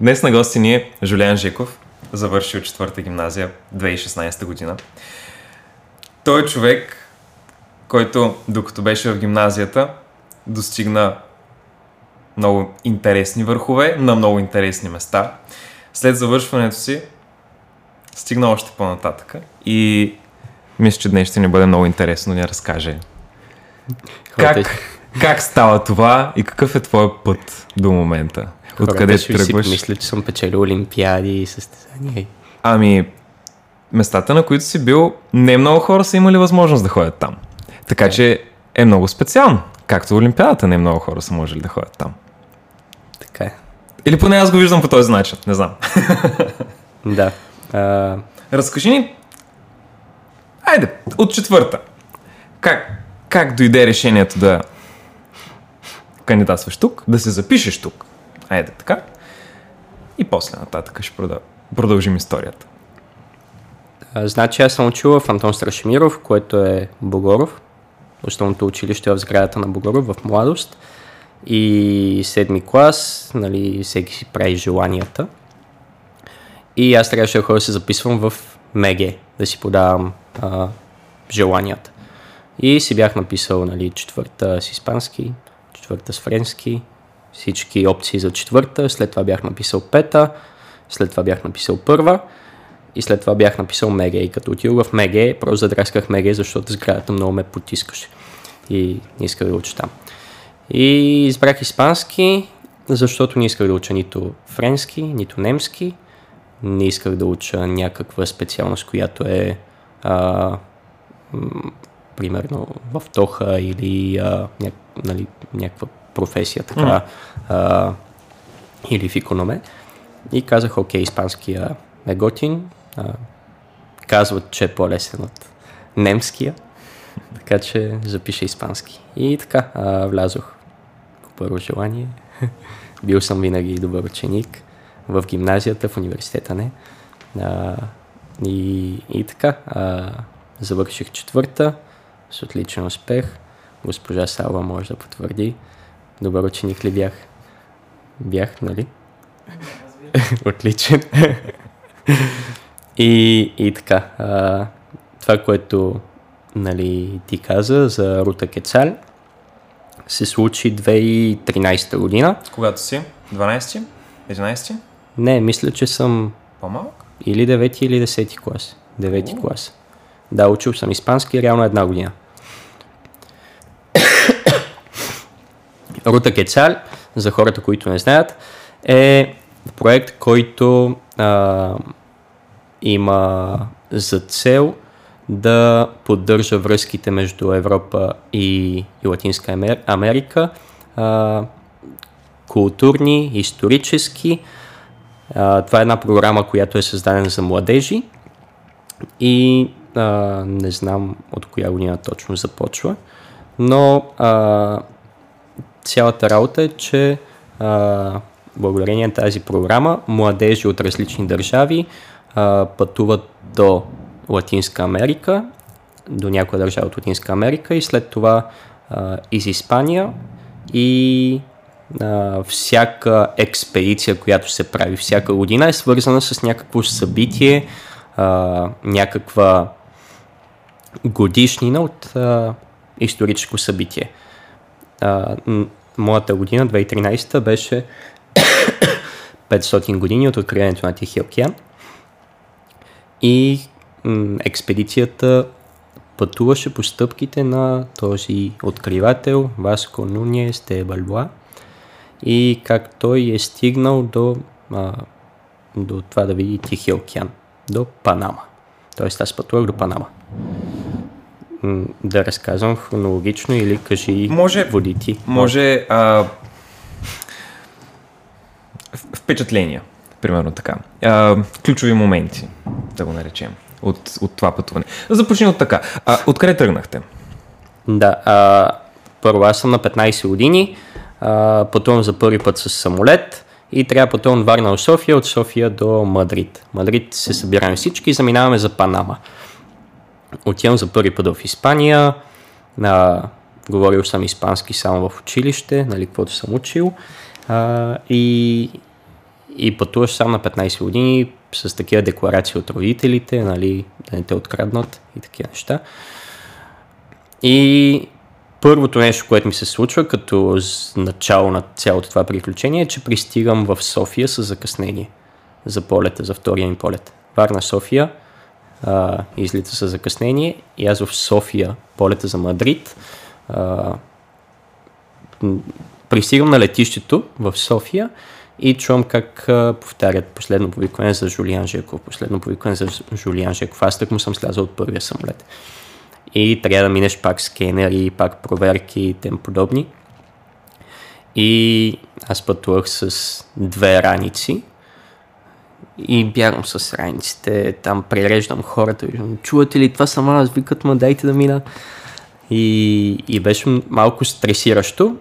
Днес на гости ни е Жулиан Жиков, завършил четвърта гимназия 2016 година. Той е човек, който докато беше в гимназията, достигна много интересни върхове на много интересни места. След завършването си стигна още по-нататъка и мисля, че днес ще ни бъде много интересно да ни разкаже как, как става това и какъв е твой път до момента? Откъде тръгваш? Мисля, че съм печелил олимпиади и състезания. Ами, местата, на които си бил, не много хора са имали възможност да ходят там. Така че е много специално. Както Олимпиадата не много хора са можели да ходят там. Така е. Или поне аз го виждам по този начин, не знам. да. А... Разкажи ни, айде, от четвърта. Как, как дойде решението да кандидатстваш тук, да се запишеш тук? Айде така. И после нататък ще продължим историята. Значи аз съм учил в Антон Страшимиров, което е Богоров. Основното училище в сградата на Богоров в младост. И седми клас, нали, всеки си прави желанията. И аз трябваше да ходя да се записвам в МЕГЕ, да си подавам а, желанията. И си бях написал нали, четвърта с испански, четвърта с френски, всички опции за четвърта, след това бях написал пета, след това бях написал първа и след това бях написал Меге. И като отидох в Меге, просто задрасках Меге, защото сградата много ме потискаше и не исках да уча там. И избрах испански, защото не исках да уча нито френски, нито немски, не исках да уча някаква специалност, която е а, примерно в Тоха или а, ня, нали, някаква професия така, а, или в икономе. И казах, окей, испанския е готин. А, казват, че е по-лесен от немския, така че запиша испански. И така, а, влязох по първо желание. Бил съм винаги добър ученик в гимназията, в университета не. А, и, и така, а, завърших четвърта с отличен успех. Госпожа Салва може да потвърди. Добър ученик ли бях? Бях, нали? Отличен. и, и така. А, това, което нали, ти каза за Рута Кецаль, се случи 2013 година. Когато си? 12? 11? Не, мисля, че съм... По-малък? Или 9 или 10 клас. 9 клас. Да, учил съм испански реално една година. Рута Кецаль, за хората, които не знаят, е проект, който а, има за цел да поддържа връзките между Европа и, и Латинска Америка, а, културни, исторически. А, това е една програма, която е създадена за младежи и а, не знам от коя година точно започва, но а, цялата работа е, че а, благодарение на тази програма младежи от различни държави а, пътуват до Латинска Америка, до някоя държава от Латинска Америка и след това а, из Испания. И а, всяка експедиция, която се прави всяка година е свързана с някакво събитие, а, някаква годишнина от а, историческо събитие а, моята година, 2013, беше 500 години от откриването на Тихия океан. И м- експедицията пътуваше по стъпките на този откривател Васко Нуньес де и как той е стигнал до, а, до това да види Тихия океан, до Панама. Тоест аз пътувах до Панама да разказвам хронологично или кажи може, водити. Може а, впечатления, примерно така. А, ключови моменти, да го наречем, от, от това пътуване. Започни от така. А, откъде тръгнахте? Да, а, първо аз съм на 15 години, а, пътувам за първи път с самолет и трябва пътувам от Варна до София, от София до Мадрид. Мадрид се събираме всички и заминаваме за Панама отивам за първи път в Испания, а, говорил съм испански само в училище, нали, каквото съм учил. А, и, и пътуваш сам на 15 години с такива декларации от родителите, нали, да не те откраднат и такива неща. И първото нещо, което ми се случва като начало на цялото това приключение е, че пристигам в София с закъснение за полета, за втория ми полет. Варна София а, излита с закъснение и аз в София полета за Мадрид а, пристигам на летището в София и чувам как а, повтарят последно повикване за Жулиан Жеков, последно повикване за Жулиан Жеков. Аз так му съм слязал от първия самолет. И трябва да минеш пак скенери, пак проверки и тем подобни. И аз пътувах с две раници и бягам с раниците, там пререждам хората, виждам, чувате ли, това сама аз, викат ма, дайте да мина. И, и беше малко стресиращо.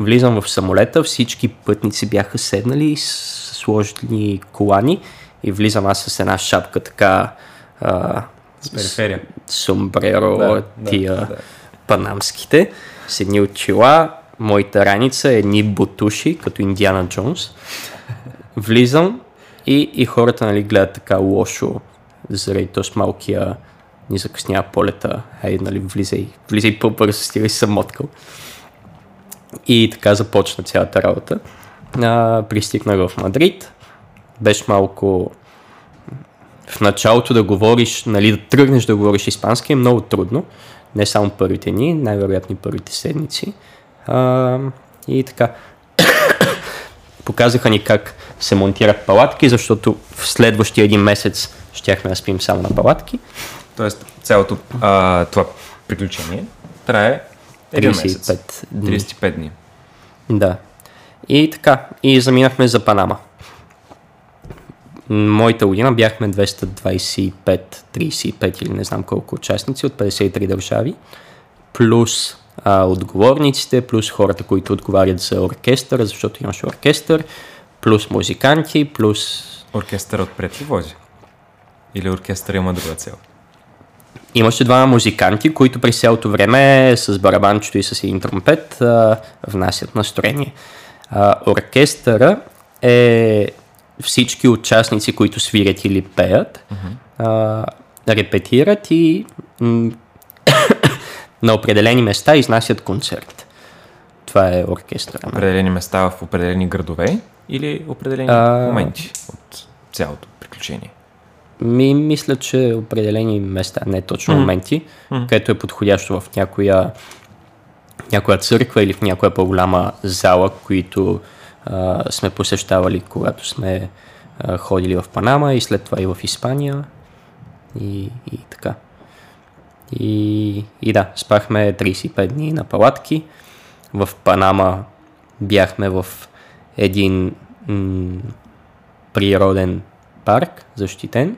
Влизам в самолета, всички пътници бяха седнали, сложили колани и влизам аз с една шапка така а, с периферия. Сомбреро, да, тия да, да. панамските, с едни очила, моята раница, едни бутуши, като Индиана Джонс. Влизам и, и хората нали, гледат така лошо, заради този малкия ни закъснява полета, хайде, нали, влизай, влизай по-бързо, стига си съм моткал. И така започна цялата работа. А, пристигнах в Мадрид, беше малко в началото да говориш, нали, да тръгнеш да говориш испански е много трудно. Не само първите дни, най-вероятно и първите седмици. А, и така. Показаха ни как се монтират палатки, защото в следващия един месец щяхме да спим само на палатки. Тоест, цялото а, това приключение трае един 35 месец. Дни. 35 дни. Да. И така, и заминахме за Панама. Моята година бяхме 225-35 или не знам колко участници от 53 държави, плюс а, отговорниците, плюс хората, които отговарят за оркестъра, защото имаше оркестър, плюс музиканти, плюс... Оркестър отпред ли вози? Или оркестър има друга цел? Имаше двама музиканти, които през цялото време с барабанчето и с един тромпет а, внасят настроение. А, оркестъра е всички участници, които свирят или пеят, uh-huh. а, репетират и м- на определени места изнасят концерт. Това е оркестъра. Определени места в определени градове или определени а... моменти от цялото приключение? Ми, мисля, че определени места, не точно mm-hmm. моменти, mm-hmm. където е подходящо в някоя, някоя църква или в някоя по-голяма зала, които а, сме посещавали, когато сме а, ходили в Панама и след това и в Испания и, и така. И, и да, спахме 35 дни на палатки. В Панама бяхме в един м- природен парк, защитен.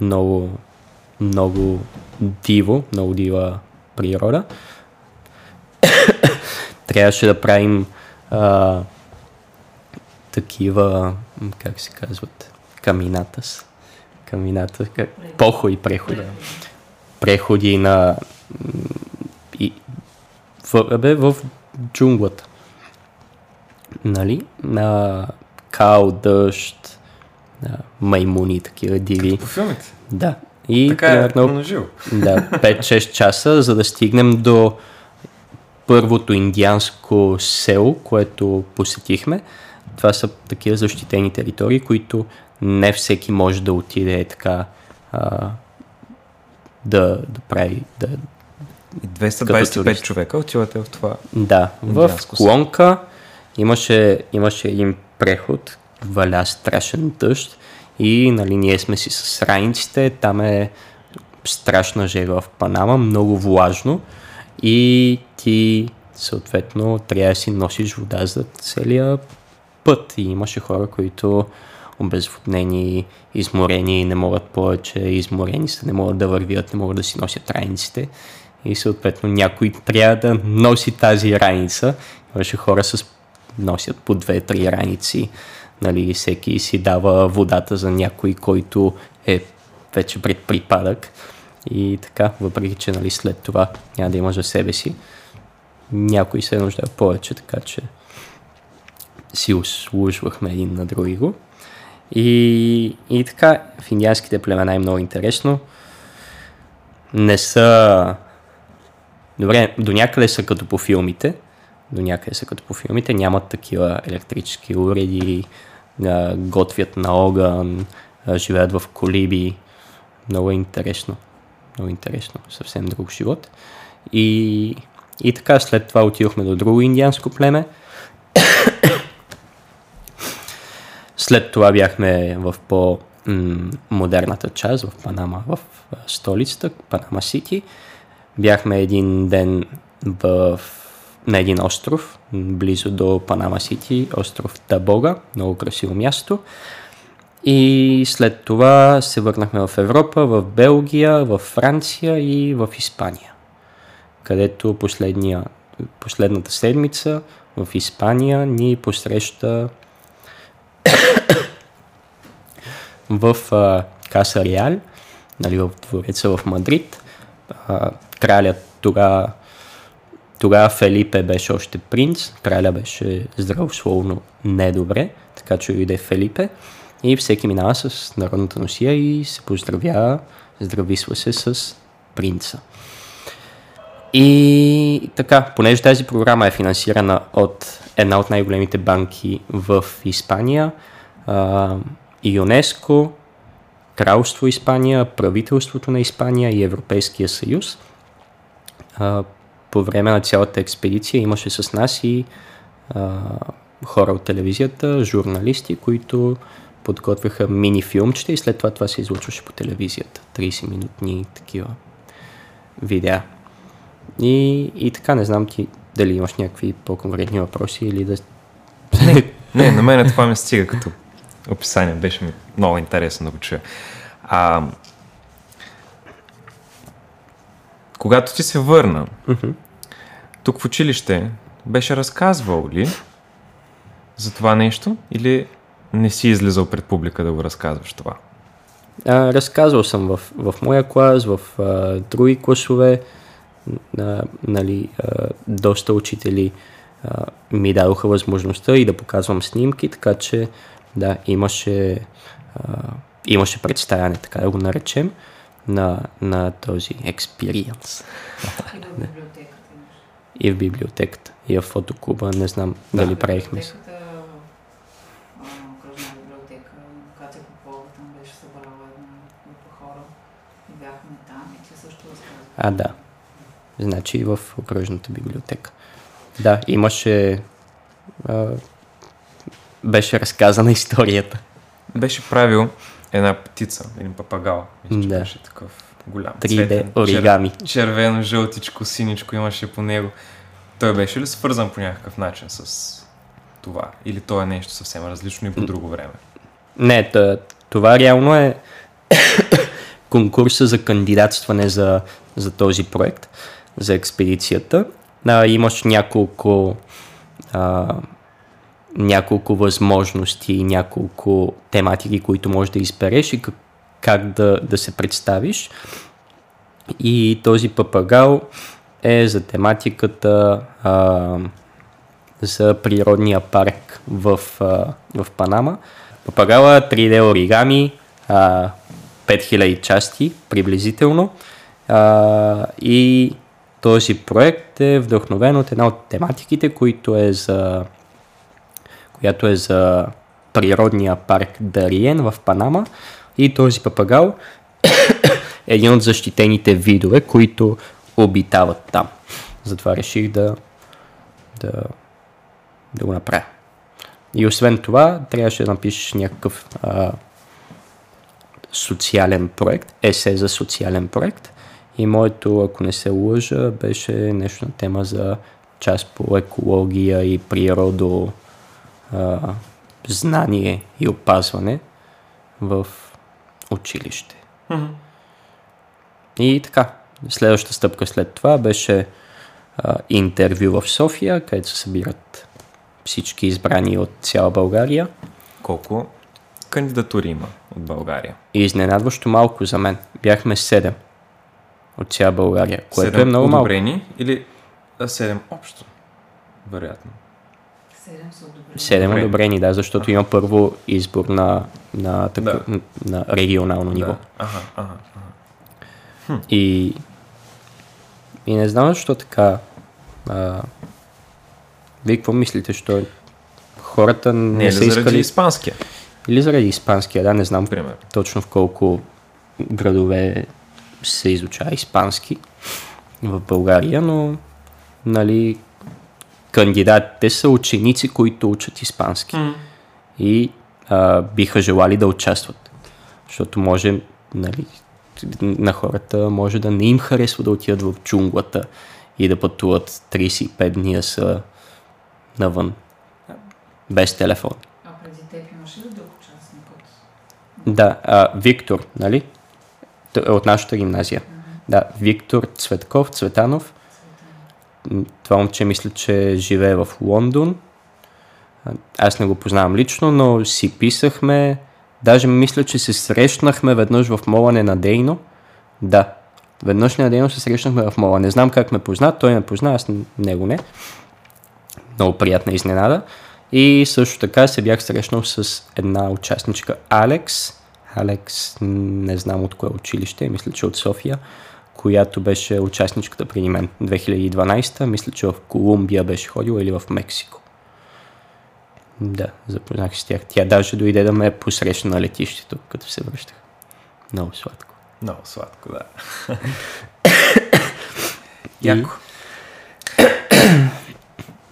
Много, много диво, много дива природа. Трябваше да правим а, такива, как се казват, камината с камината, как, походи, преходи. Преходи на и, в, бе, в джунглата. Нали? На као, дъжд, на маймуни, такива диви. По филмите? Да. И така е, примерно, е Да, 5-6 часа, за да стигнем до първото индианско село, което посетихме. Това са такива защитени територии, които не всеки може да отиде така а, да, да прави. Да, 225 човека отивате в това. Да, в Колонка имаше, имаше един преход, валя страшен дъжд и нали, ние сме си с раниците, там е страшна жега в Панама, много влажно и ти съответно трябва да си носиш вода за целия път и имаше хора, които обезводнени, изморени, не могат повече, изморени са, не могат да вървят, не могат да си носят раниците и съответно някой трябва да носи тази раница. Имаше хора с носят по две-три раници, нали, всеки си дава водата за някой, който е вече пред припадък и така, въпреки че нали, след това няма да има за себе си, някой се нуждае повече, така че си услужвахме един на други го. И, и така, в индианските племена е много интересно. Не са... Добре, до някъде са като по филмите. До някъде са като по филмите. Нямат такива електрически уреди, готвят на огън, живеят в колиби. Много е интересно. Много интересно. Съвсем друг живот. И, и така, след това отидохме до друго индианско племе. След това бяхме в по-модерната част, в Панама, в столицата, Панама Сити. Бяхме един ден в, на един остров, близо до Панама Сити, остров Табога, много красиво място. И след това се върнахме в Европа, в Белгия, в Франция и в Испания, където последния, последната седмица в Испания ни посреща в а, Каса Реал, нали, в двореца в Мадрид. А, кралят тогава тогава Фелипе беше още принц, краля беше здравословно недобре, така че дойде Фелипе и всеки минава с народната носия и се поздравява, здрависва се с принца. И така, понеже тази програма е финансирана от една от най-големите банки в Испания, ЮНЕСКО, Кралство Испания, правителството на Испания и Европейския съюз. По време на цялата експедиция имаше с нас и хора от телевизията, журналисти, които подготвяха мини филмчета и след това това се излучваше по телевизията. 30 минутни такива видеа. И, и така, не знам ти дали имаш някакви по-конкретни въпроси или да... Не, не на мен това ми стига като описание. Беше ми много интересно да го чуя. А, когато ти се върна, тук в училище, беше разказвал ли за това нещо или не си излизал пред публика да го разказваш това? А, разказвал съм в, в моя клас, в а, други класове. А, нали, а, доста учители а, ми дадоха възможността и да показвам снимки, така че да, имаше, а, имаше представяне, така да го наречем, на, на този експириенс. И в библиотеката. И в фотоклуба, не знам да, дали правихме. А, да. Значи и в окръжната библиотека. Да, имаше... А, беше разказана историята. Беше правил една птица, един папагал. Мисля, да. беше такъв голям. 3D цветен, оригами. Чер, червено, жълтичко, синичко имаше по него. Той беше ли свързан по някакъв начин с това? Или то е нещо съвсем различно и по друго време? Не, това реално е конкурса за кандидатстване за, за този проект, за експедицията. А, имаш няколко а, няколко възможности, няколко тематики, които можеш да избереш и как, как да, да се представиш. И този папагал е за тематиката а, за природния парк в, а, в Панама. Папагала 3D оригами, а, 5000 части приблизително. А, и този проект е вдъхновен от една от тематиките, които е за която е за природния парк Дариен в Панама и този папагал е един от защитените видове, които обитават там. Затова реших да, да, да го направя. И освен това, трябваше да напишеш някакъв а, социален проект, есе за социален проект. И моето, ако не се лъжа, беше нещо на тема за част по екология и природо, а, знание и опазване в училище. Mm-hmm. И така, следващата стъпка след това беше а, интервю в София, където се събират всички избрани от цяла България. Колко кандидатури има от България? И изненадващо малко за мен. Бяхме 7 от цяла България, което 7 е много малко. или 7 общо? Вероятно. Седем са одобрени. Одобрени, да, защото има първо избор на, на, тако, Да. на, на регионално ниво. Да. Ага, ага, ага. И, и не знам защо така. А, вие какво мислите, що хората не, Не са заради искали... испанския, Или заради испанския, да, не знам пример. точно в колко градове се изучава испански в България, но нали, кандидатите са ученици, които учат испански и а, биха желали да участват. Защото може, нали, на хората може да не им харесва да отидат в джунглата и да пътуват 35 дни са навън без телефон. А преди теб имаше ли друг участник. Да, а, Виктор, нали? Т- От нашата гимназия. Да, Виктор Цветков, Цветанов. Това момче мисля, че живее в Лондон. Аз не го познавам лично, но си писахме. Даже мисля, че се срещнахме веднъж в мола ненадейно. Да, веднъж ненадейно се срещнахме в мола. Не знам как ме позна, той ме позна, аз него не. Много приятна изненада. И също така се бях срещнал с една участничка Алекс. Алекс, не знам от кое училище, мисля, че от София, която беше участничката преди мен 2012, мисля, че в Колумбия беше ходила или в Мексико. Да, запознах с тях. Тя даже дойде да ме посрещна на летището, като се връщах. Много сладко. Много сладко, да. Яко.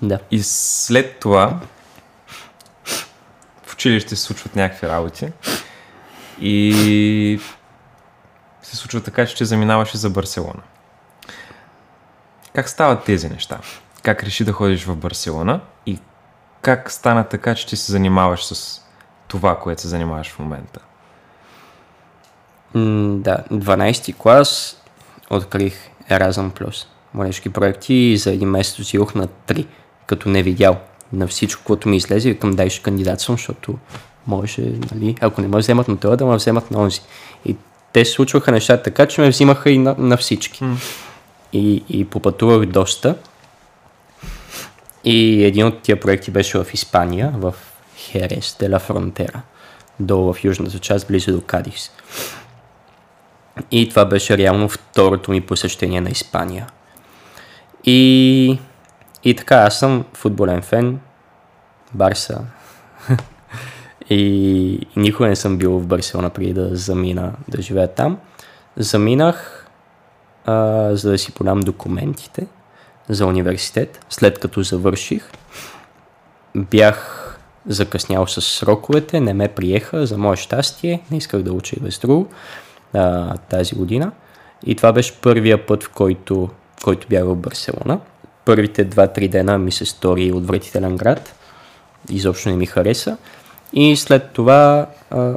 Да. И след това в училище се случват някакви работи и се случва така, че ще заминаваш и за Барселона. Как стават тези неща? Как реши да ходиш в Барселона и как стана така, че ти се занимаваш с това, което се занимаваш в момента? М, да, 12-ти клас открих Erasmus Plus младежки проекти и за един месец отидох на 3, като не видял на всичко, което ми излезе, викам дай ще кандидатствам, защото може, нали, ако не ме вземат на това, да ме вземат на онзи. И те се случваха нещата така, че ме взимаха и на, на всички. И, и попътувах доста. И един от тия проекти беше в Испания, в Херес де ла Фронтера, долу в южната част, близо до Кадис. И това беше реално второто ми посещение на Испания. И, и така, аз съм футболен фен, Барса. и никога не съм бил в Барселона преди да замина да живея там. Заминах, а, за да си подам документите за университет. След като завърших, бях закъснял с сроковете, не ме приеха, за мое щастие, не исках да уча и без друго а, тази година. И това беше първия път, в който, в който бях в Барселона. Първите 2-3 дена ми се стори отвратителен град. Изобщо не ми хареса. И след това а,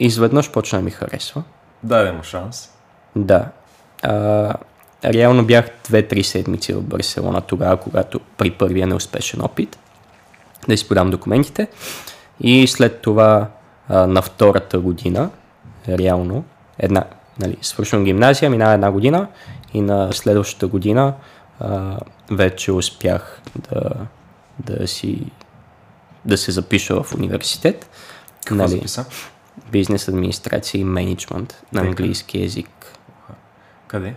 изведнъж почна да ми харесва. Даде му шанс. Да. А, реално бях 2-3 седмици в Барселона тогава, когато при първия неуспешен опит да си подам документите. И след това а, на втората година, реално, една, нали, свършвам гимназия, минава една година и на следващата година а, вече успях да, да си да се запиша в университет. Какво записа? Бизнес администрация и менеджмент на английски язик. Къде?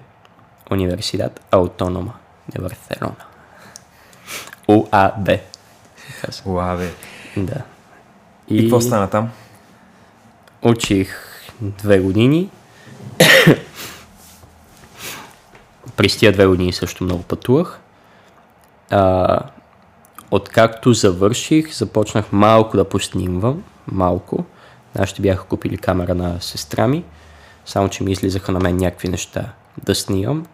Университет Аутонома de Барселона. УАБ. се казва. Уа, бе. Да. И какво стана там? Учих две години. През тия две години също много пътувах. А, откакто завърших, започнах малко да поснимвам. Малко. Нашите бяха купили камера на сестра ми. Само, че ми излизаха на мен някакви неща да снимам.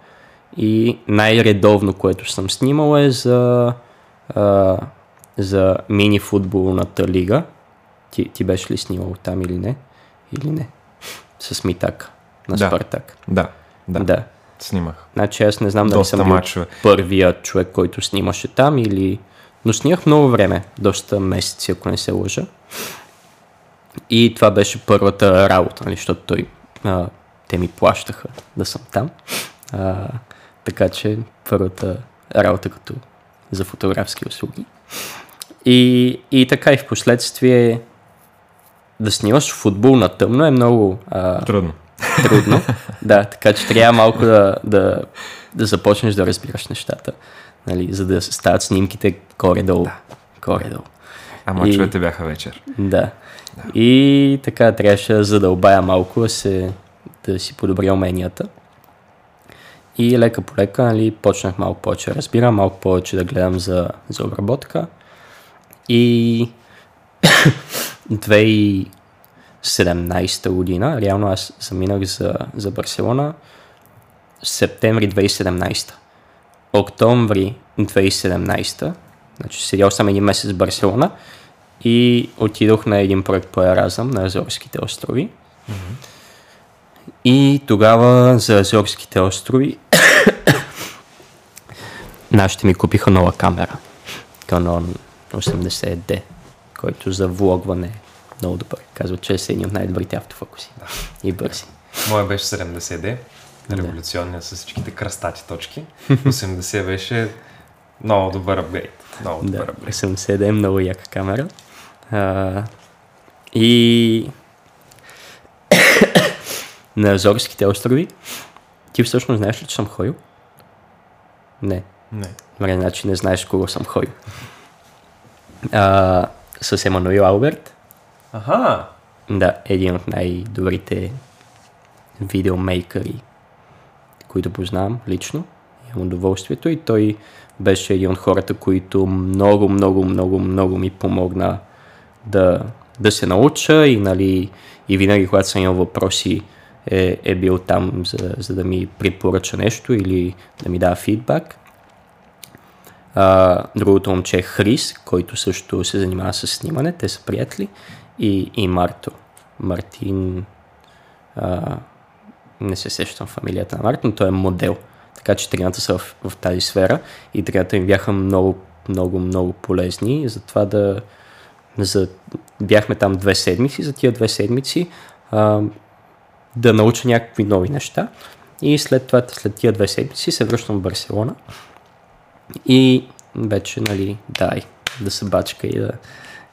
И най-редовно, което съм снимал е за, а, за мини футболната лига. Ти, ти беше ли снимал там или не? Или не? С Митак на Да. Спартак. Да, да, да. снимах. Значи аз не знам дали съм бил първия човек, който снимаше там или... Но снимах много време, доста месеци, ако не се лъжа. И това беше първата работа, нали, защото той, а, те ми плащаха да съм там. А, така че първата работа като за фотографски услуги. И, и така и в последствие да снимаш футбол на тъмно е много а, Трудно. трудно. да, така че трябва малко да, да, да започнеш да разбираш нещата, нали, за да стават снимките горе-долу. Горе-долу. А И- мачовете бяха вечер. Да. И така трябваше да задълбая малко, да, се, да си подобря уменията. И лека по лека нали, почнах малко повече да разбирам, малко повече да гледам за, за обработка. И 2017 година, реално аз заминах за, за Барселона септември 2017. Октомври 2017, значи седял съм един месец в Барселона и отидох на един проект по Еразъм на Азорските острови. И тогава за Азорските острови нашите ми купиха нова камера. Canon 80D, който за влогване е много добър. Казват, че е един от най-добрите автофокуси. И бързи. Моя беше 70D, революционния с всичките кръстати точки. 80 беше много добър апгрейд. Много добър Да, апгрейд. 80D е много яка камера. А, и на Азорските острови, ти всъщност знаеш ли, че съм ходил? Не. Не. Добре, значи не знаеш кого съм ходил. А, с Емануил Алберт. Аха! Да, един от най-добрите видеомейкъри, които познавам лично. Имам удоволствието и той беше един от хората, които много, много, много, много ми помогна да, да се науча и, нали, и винаги, когато съм имал въпроси, е, е бил там, за, за да ми препоръча нещо или да ми дава фидбак. А, другото момче е Хрис, който също се занимава с снимане, те са приятели. И, и Марто. Мартин. А, не се сещам фамилията на Марто, но той е модел. Така че тримата са в, в тази сфера и тримата ми бяха много, много, много полезни. Затова да. За, бяхме там две седмици, за тия две седмици а, да науча някакви нови неща. И след това, след тия две седмици, се връщам в Барселона. И вече, нали, дай да се бачка и да,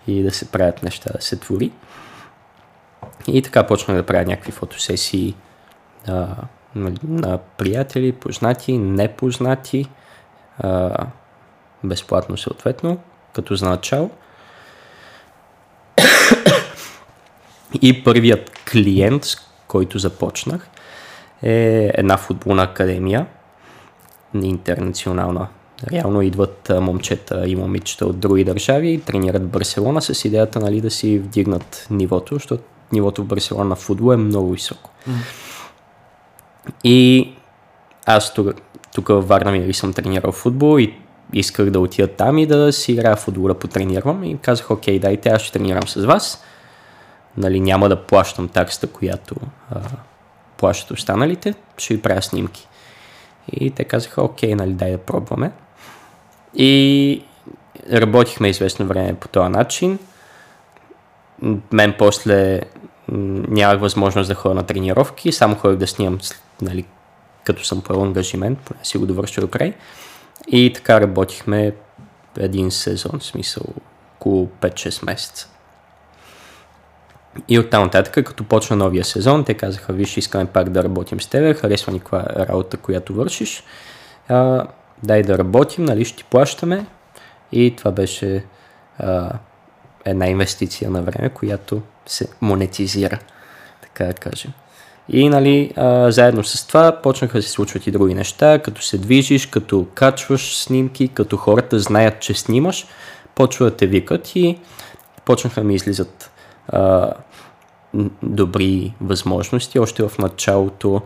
и да се правят неща, да се твори. И така почнах да правя някакви фотосесии а, на, на приятели, познати, непознати, а, безплатно съответно, като за начало. И първият клиент, с който започнах, е една футболна академия, интернационална. Реално идват момчета и момичета от други държави тренират Барселона с идеята нали, да си вдигнат нивото, защото нивото в Барселона на футбол е много високо. И аз тук, тук във Варна винаги съм тренирал футбол и исках да отида там и да си играя в футбол, да потренирам и казах, окей, дайте, аз ще тренирам с вас. Нали, няма да плащам таксата, която а, плащат останалите, ще ви правя снимки. И те казаха, окей, нали, дай да пробваме. И работихме известно време по този начин. Мен после нямах възможност да ходя на тренировки, само ходих да снимам, нали, като съм поел ангажимент, поне си го довърша до край. И така работихме един сезон, в смисъл около 5-6 месеца. И оттам нататък, като почна новия сезон, те казаха, виж, искаме пак да работим с тебе, харесва ни каква работа, която вършиш. А, дай да работим, нали, ще ти плащаме. И това беше а, една инвестиция на време, която се монетизира, така да кажем. И нали, а, заедно с това почнаха да се случват и други неща, като се движиш, като качваш снимки, като хората знаят, че снимаш, почват да те викат и почнаха ми излизат а, добри възможности. Още в началото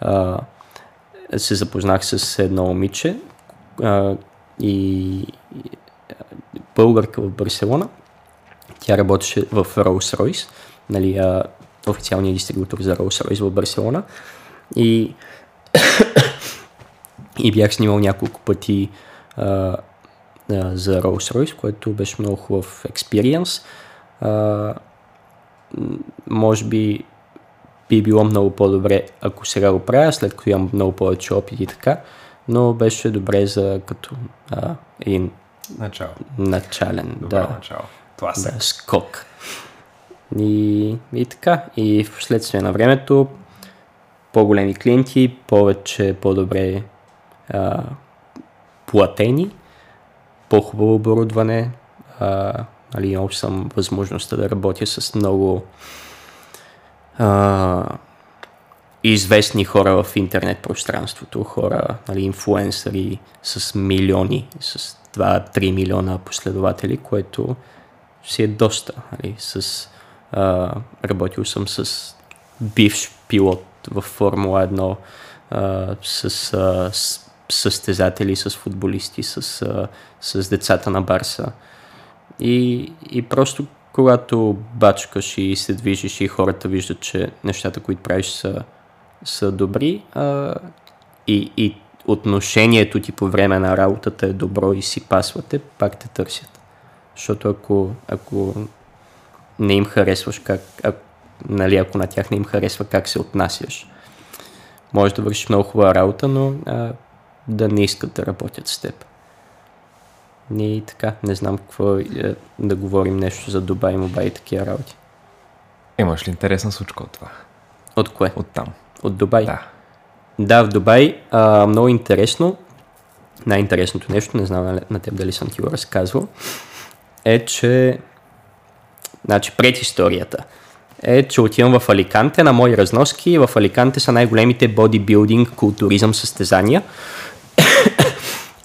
а, се запознах с едно момиче а, и българка в Барселона. Тя работеше в Rolls-Royce, нали, а, официалният дистрибутор за Rolls-Royce в Барселона. И, и бях снимал няколко пъти а, а, за Rolls-Royce, което беше много хубав експириенс. Може би би било много по-добре, ако сега го правя, след като имам много повече опит и така, но беше добре за като а, един Начало. начален. Добро да. начало. Тласък. Да, скок. И, и така. И в следствие на времето по-големи клиенти, повече, по-добре а, платени, по-хубаво оборудване. А, нали, имал съм възможността да работя с много а, известни хора в интернет пространството, хора, нали, инфлуенсъри с милиони, с 2-3 милиона последователи, което си е доста. Нали, с, а, работил съм с бивш пилот в Формула 1, а, с, а, с състезатели, с футболисти, с, а, с децата на Барса. И, и просто когато бачкаш и се движиш и хората виждат, че нещата, които правиш са, са добри а, и, и отношението ти по време на работата е добро и си пасвате, пак те търсят. Защото ако, ако не им харесваш как, а, нали, ако на тях не им харесва как се отнасяш, може да вършиш много хубава работа, но а, да не искат да работят с теб. И така, не знам какво е, да говорим нещо за Дубай, Мобай и такива работи. Имаш ли интересна случка от това? От кое? От там. От Дубай? Да. Да, в Дубай. А, много интересно. Най-интересното нещо, не знам на- на теб дали съм ти го разказвал, е, че значи пред историята е, че отивам в Аликанте на мои разноски. В Аликанте са най-големите бодибилдинг, културизъм състезания.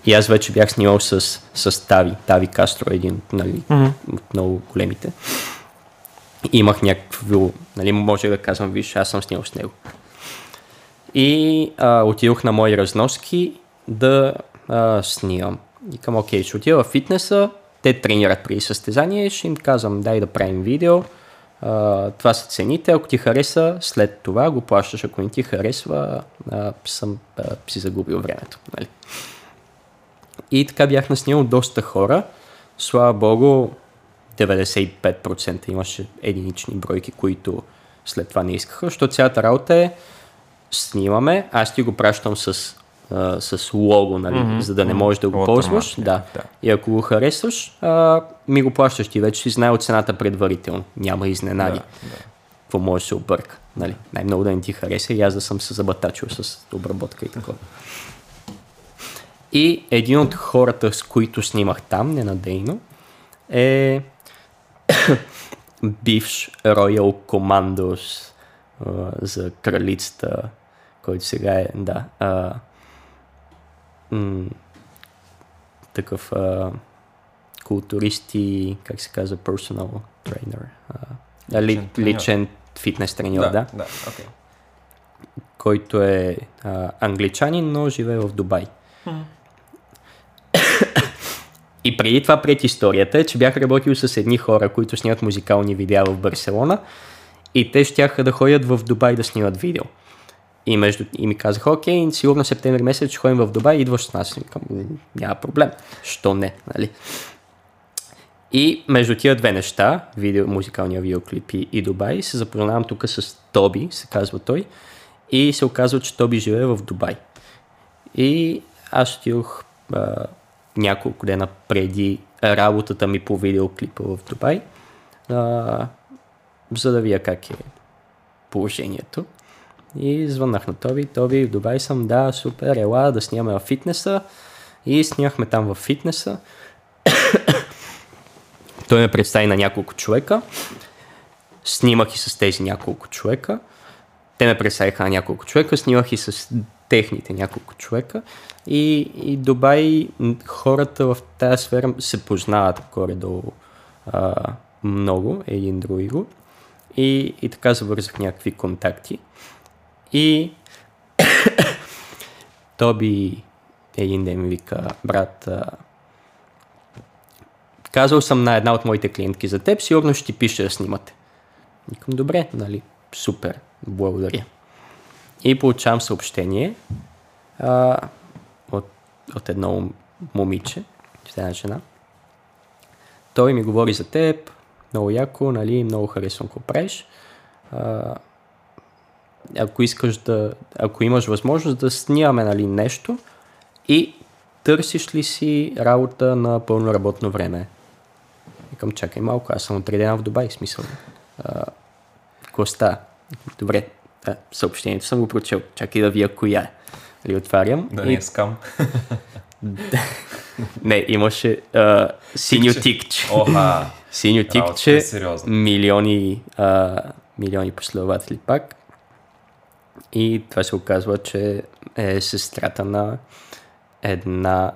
И аз вече бях снимал с, с Тави. Тави Кастро един нали, mm-hmm. от много големите. И имах някакво, нали, може да казвам, виж, аз съм снимал с него. И а, отидох на мои разноски да а, снимам. И към, окей, ще отида в фитнеса, те тренират при състезание, ще им казвам, дай да правим видео, а, това са цените, ако ти хареса, след това го плащаш, ако не ти харесва, а, съм а, си загубил времето. Нали? И така бях наснимал доста хора. Слава богу, 95% имаше единични бройки, които след това не искаха, защото цялата работа е снимаме, аз ти го пращам с, а, с лого, нали, mm-hmm. за да не можеш да го Watermark, ползваш. Да. да. И ако го харесваш, а, ми го плащаш ти вече си знаел цената предварително. Няма изненади. Да, да. Какво може да се обърка. Нали? Най-много да не ти хареса и аз да съм се забатачил с обработка и такова. И един от хората, с които снимах там, ненадейно, е бивш Royal Commandos за кралицата, който сега е, да, м- такъв а, културист и, как се казва, personal trainer. А, ли, Личен личен фитнес треньор, да, Да, да, окей. който е а, англичанин, но живее в Дубай. И преди това пред историята е, че бях работил с едни хора, които снимат музикални видеа в Барселона и те щяха да ходят в Дубай да снимат видео. И, между, и ми казаха, окей, сигурно септември месец ще ходим в Дубай, идваш с нас. Викам, «М, няма проблем. Що не, нали? И между тия две неща, видео, музикалния видеоклип и, и Дубай, се запознавам тук с Тоби, се казва той, и се оказва, че Тоби живее в Дубай. И аз отидох няколко дена преди работата ми по видеоклипа в Дубай, а, за да видя как е положението. И звъннах на Тоби. Тоби, в Дубай съм, да, супер, ела да снимаме в фитнеса. И снимахме там в фитнеса. Той ме представи на няколко човека. Снимах и с тези няколко човека. Те ме представиха на няколко човека, снимах и с техните няколко човека. И, и Дубай, хората в тази сфера се познават горе-долу а, много, един друго. И, и така завързах някакви контакти. И Тоби един ден ми вика, брат, казал съм на една от моите клиентки за теб, сигурно ще ти пише да снимате. Викам, добре, нали, супер, благодаря. И получавам съобщение а, от, от едно момиче, една жена. Той ми говори за теб, много яко, нали, много харесвам какво правиш. Ако искаш да, ако имаш възможност да снимаме нали, нещо и търсиш ли си работа на пълно работно време? Викам, чакай малко, аз съм от три дена в Дубай, смисъл. А, какво става? Добре, да, съобщението съм го прочел. Чакай да вия коя е. Нали, отварям. Да и- не е скам. Не, имаше а, синьо Тикче. Оха. Синьо е тикче, милиони, а, милиони последователи пак. И това се оказва, че е сестрата на една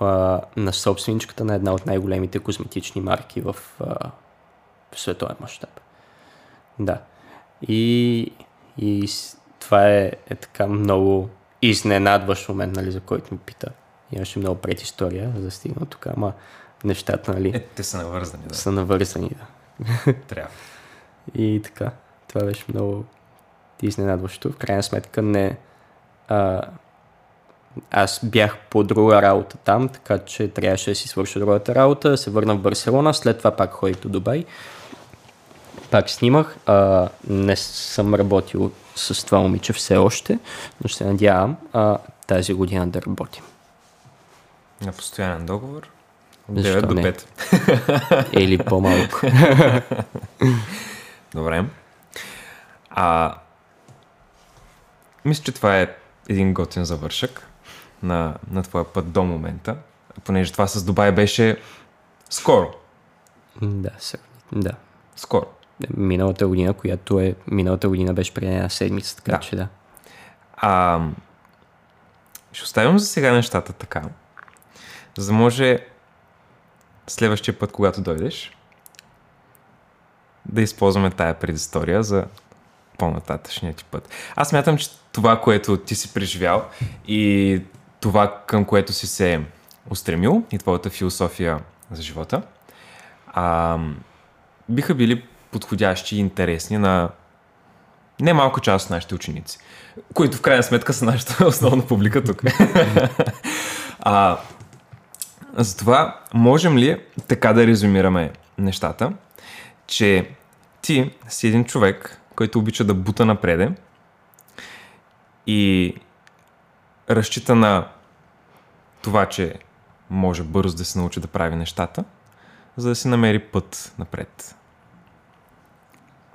а, на собственичката на една от най-големите козметични марки в, а, в световен мащаб. Да. И, и това е, е така много изненадващ момент, нали, за който ме пита. Имаше много предистория, за да стигна тук, ама нещата, нали, Е, те са навързани, да. са навързани. Да. Трябва. И така, това беше много изненадващо. В крайна сметка не... А, аз бях по друга работа там, така че трябваше да си свърша другата работа, се върна в Барселона, след това пак ходих до Дубай. Пак снимах. А, не съм работил с това момиче все още, но ще се надявам а, тази година да работим. На постоянен договор. От Защо 9 до не? 5. Или по-малко. Добре. А, мисля, че това е един готин завършък на, на твоя път до момента, понеже това с Дубай беше скоро. да, да. Скоро. Миналата година, която е... Миналата година беше преди една седмица, така Да. че да. А, ще оставим за сега нещата така, за да може следващия път, когато дойдеш, да използваме тая предистория за по-нататъчния ти път. Аз мятам, че това, което ти си преживял и това, към което си се устремил и твоята философия за живота, а, биха били подходящи и интересни на немалко част от нашите ученици, които в крайна сметка са нашата основна публика тук. а, затова можем ли така да резюмираме нещата, че ти си един човек, който обича да бута напреде и разчита на това, че може бързо да се научи да прави нещата, за да си намери път напред.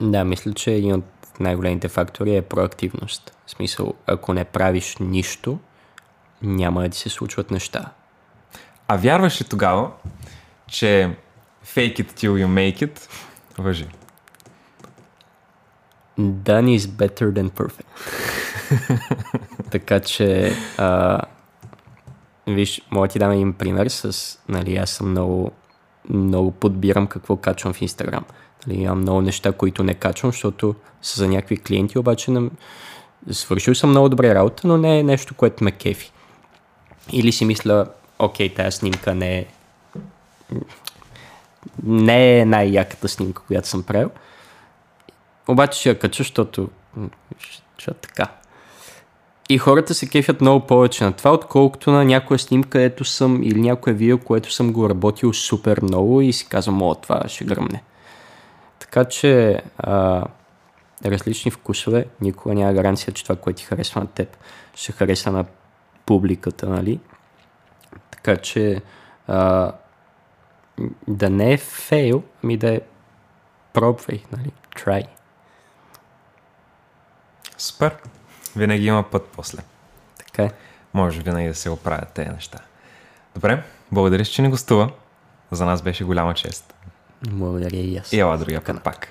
Да, мисля, че един от най-големите фактори е проактивност. В смисъл, ако не правиш нищо, няма да ти се случват неща. А вярваш ли тогава, че fake it till you make it въжи? Done is better than perfect. така че, а, виж, мога да ти дам един пример с, нали, аз съм много, много подбирам какво качвам в Инстаграм. Нали, имам много неща, които не качвам, защото са за някакви клиенти, обаче не, свършил съм много добре работа, но не е нещо, което ме кефи. Или си мисля, окей, тази снимка не е не е най-яката снимка, която съм правил. Обаче ще я кача, защото, м, защото така. И хората се кефят много повече на това, отколкото на някоя снимка, където съм, или някое видео, което съм го работил супер много и си казвам, о, това ще гръмне. Така че а, различни вкусове, никога няма гаранция, че това, което ти харесва на теб, ще хареса на публиката, нали? Така че а, да не е фейл, ами да е пробвай, нали? Try. Супер. Винаги има път после. Така е. Може винаги да се оправят тези неща. Добре, благодаря, че ни гостува. За нас беше голяма чест. Благодаря и аз. И ела другия път пак.